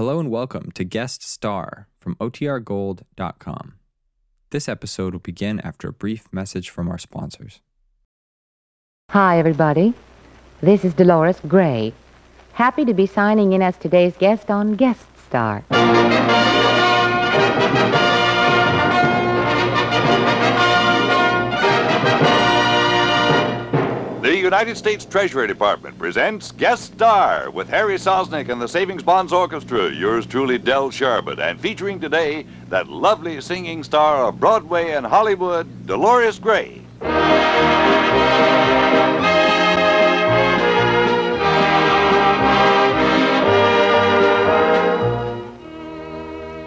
Hello and welcome to Guest Star from OTRGold.com. This episode will begin after a brief message from our sponsors. Hi, everybody. This is Dolores Gray. Happy to be signing in as today's guest on Guest Star. United States Treasury Department presents Guest Star with Harry Sosnick and the Savings Bonds Orchestra, yours truly, Del Sharbutt, and featuring today that lovely singing star of Broadway and Hollywood, Dolores Gray.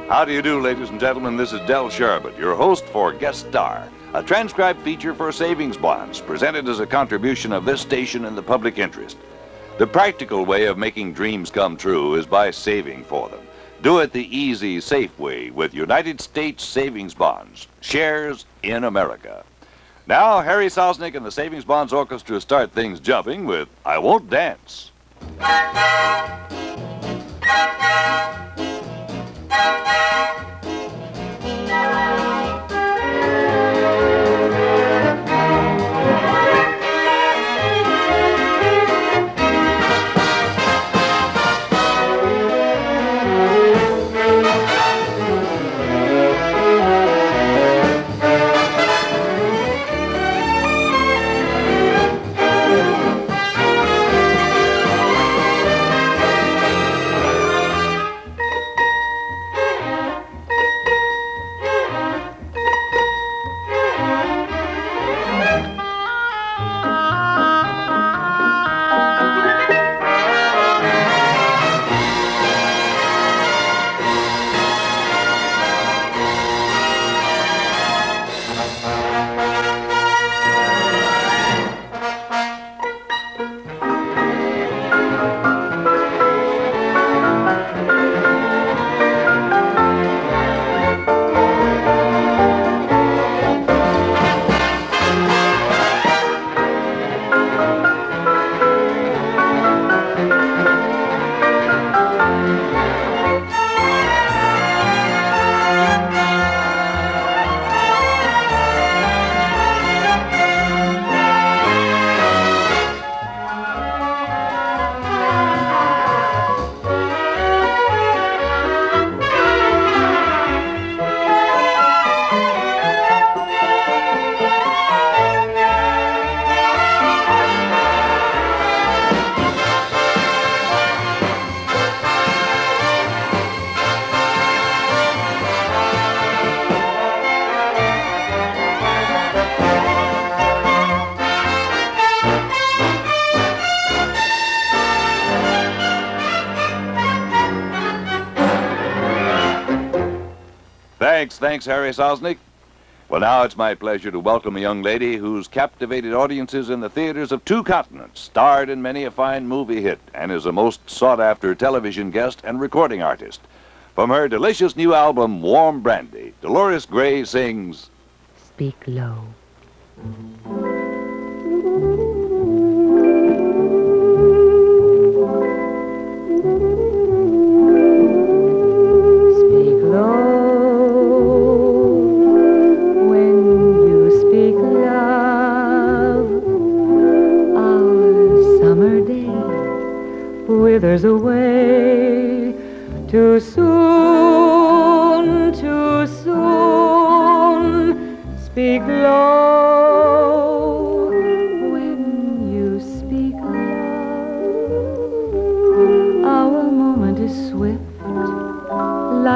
How do you do, ladies and gentlemen? This is Del Sharbutt, your host for Guest Star, a transcribed feature for savings bonds presented as a contribution of this station in the public interest. The practical way of making dreams come true is by saving for them. Do it the easy, safe way with United States Savings Bonds, shares in America. Now, Harry Sosnick and the Savings Bonds Orchestra start things jumping with I Won't Dance. Thanks, thanks, Harry Sosnick. Well, now it's my pleasure to welcome a young lady who's captivated audiences in the theaters of two continents, starred in many a fine movie hit, and is a most sought after television guest and recording artist. From her delicious new album, Warm Brandy, Dolores Gray sings Speak low.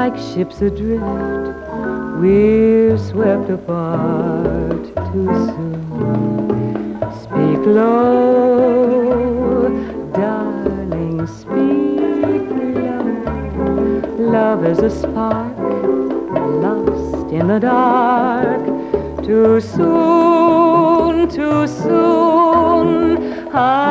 Like ships adrift. We're swept apart too soon. Speak low, darling, speak low. Love is a spark lost in the dark. Too soon, too soon, I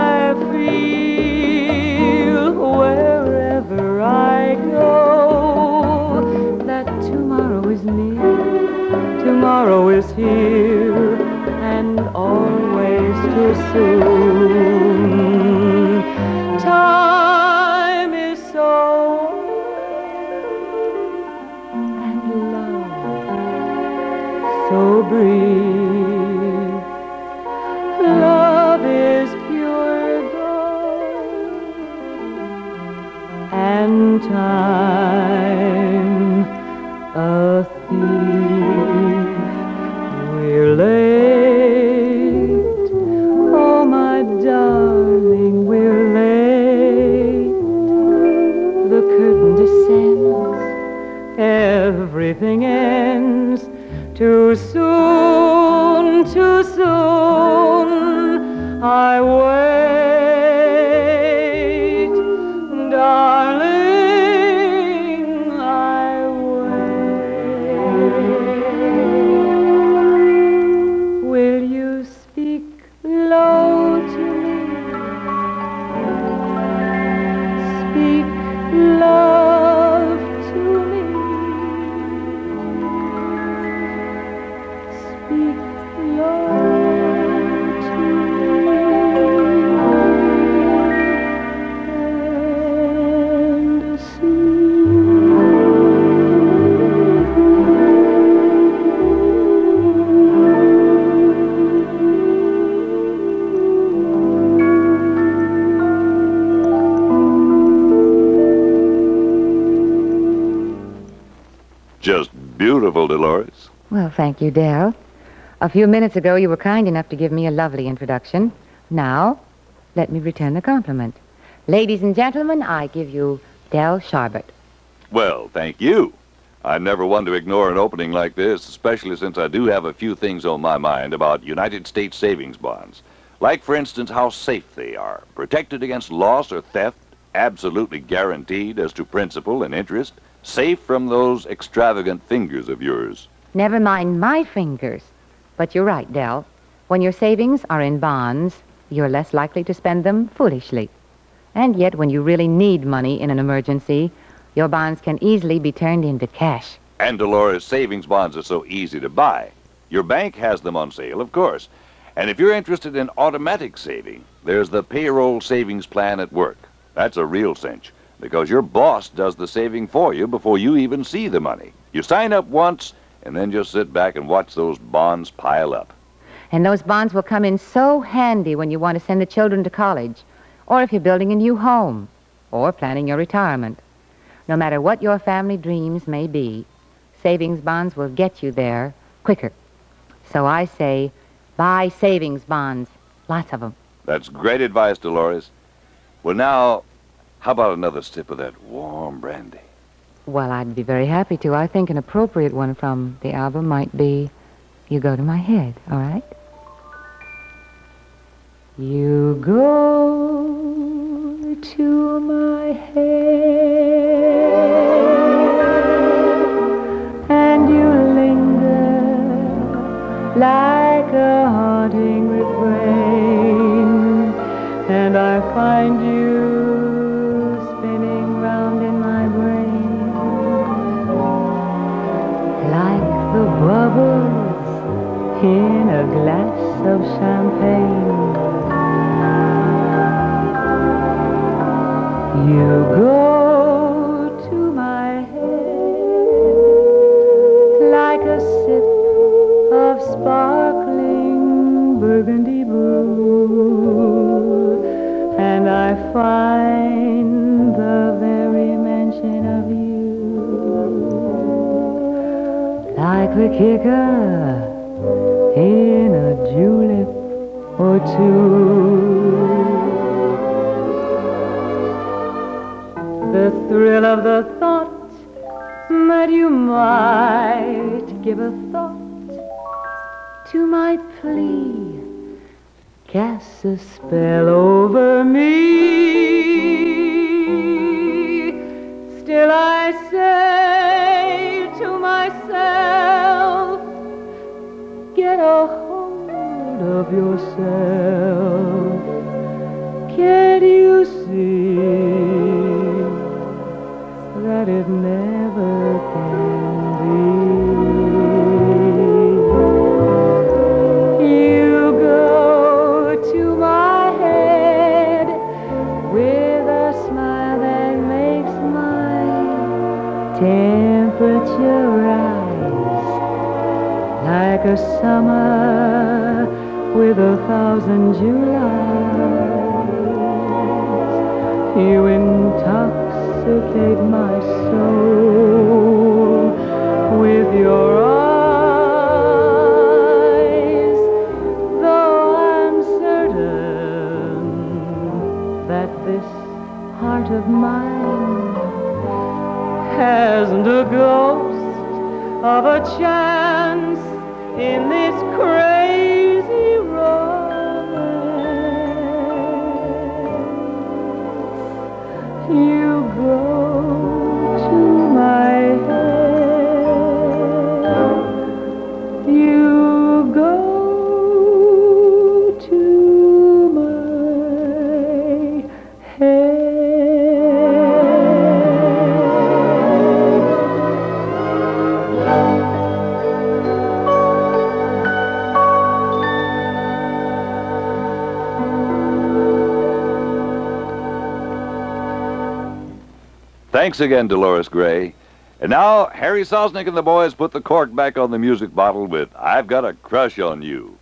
tomorrow is here, and always too soon. Ends. Too soon, too soon. I wait, Just beautiful, Dolores. Well, thank you, Del. A few minutes ago, you were kind enough to give me a lovely introduction. Now, let me return the compliment. Ladies and gentlemen, I give you Del Sharbutt. Well, thank you. I'm never one to ignore an opening like this, especially since I do have a few things on my mind about United States savings bonds. Like, for instance, how safe they are, protected against loss or theft, absolutely guaranteed as to principal and interest, safe from those extravagant fingers of yours. Never mind my fingers. But you're right, Del. When your savings are in bonds, you're less likely to spend them foolishly. And yet, when you really need money in an emergency, your bonds can easily be turned into cash. And Dolores, savings bonds are so easy to buy. Your bank has them on sale, of course. And if you're interested in automatic saving, there's the payroll savings plan at work. That's a real cinch because your boss does the saving for you before you even see the money. You sign up once and then just sit back and watch those bonds pile up. And those bonds will come in so handy when you want to send the children to college, or if you're building a new home, or planning your retirement. No matter what your family dreams may be, savings bonds will get you there quicker. So I say, buy savings bonds. Lots of them. That's great advice, Dolores. Well, now, how about another sip of that warm brandy? Well, I'd be very happy to. I think an appropriate one from the album might be You Go to My Head, all right? You go to my head and you linger like a haunting refrain, and I find you glass of champagne. You go to my head like a sip of sparkling burgundy brew, and I find the very mention of you like the kicker in a julep or two. The thrill of the thought that you might give a thought to my plea casts a spell over me. Of yourself. Can't you see that it never You intoxicate my soul with your eyes, though I'm certain that this heart of mine hasn't a ghost of a chance in this crazy Thanks again, Dolores Gray. And now, Harry Sosnick and the boys put the cork back on the music bottle with I've Got a Crush on You.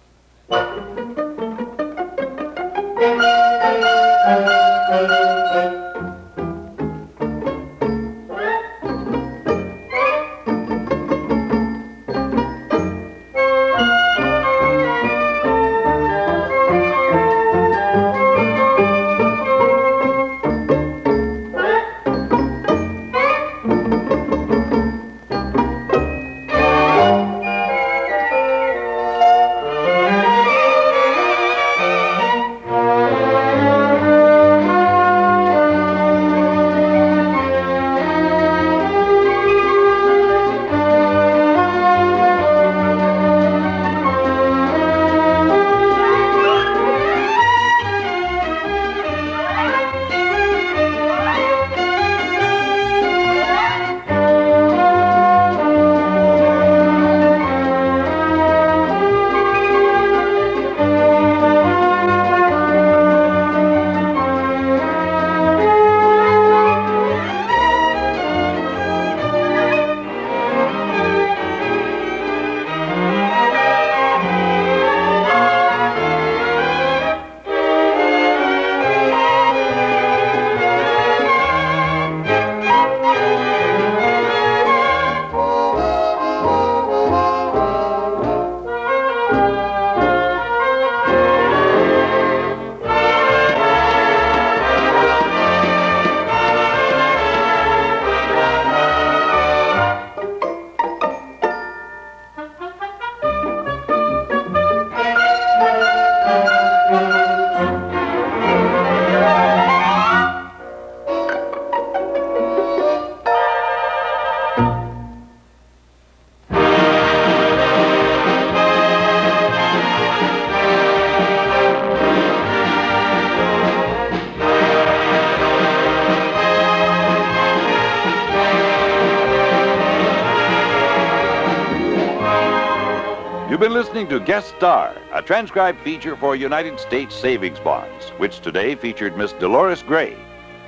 You've been listening to Guest Star, a transcribed feature for United States Savings Bonds, which today featured Miss Dolores Gray.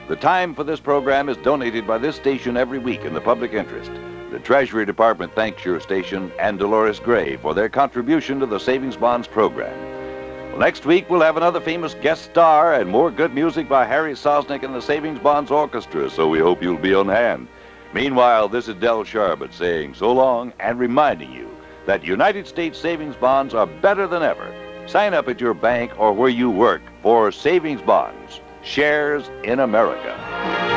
The time for this program is donated by this station every week in the public interest. The Treasury Department thanks your station and Dolores Gray for their contribution to the Savings Bonds program. Well, next week, we'll have another famous guest star and more good music by Harry Sosnick and the Savings Bonds Orchestra, so we hope you'll be on hand. Meanwhile, this is Del Sharbutt saying so long and reminding you that United States savings bonds are better than ever. Sign up at your bank or where you work for savings bonds, shares in America.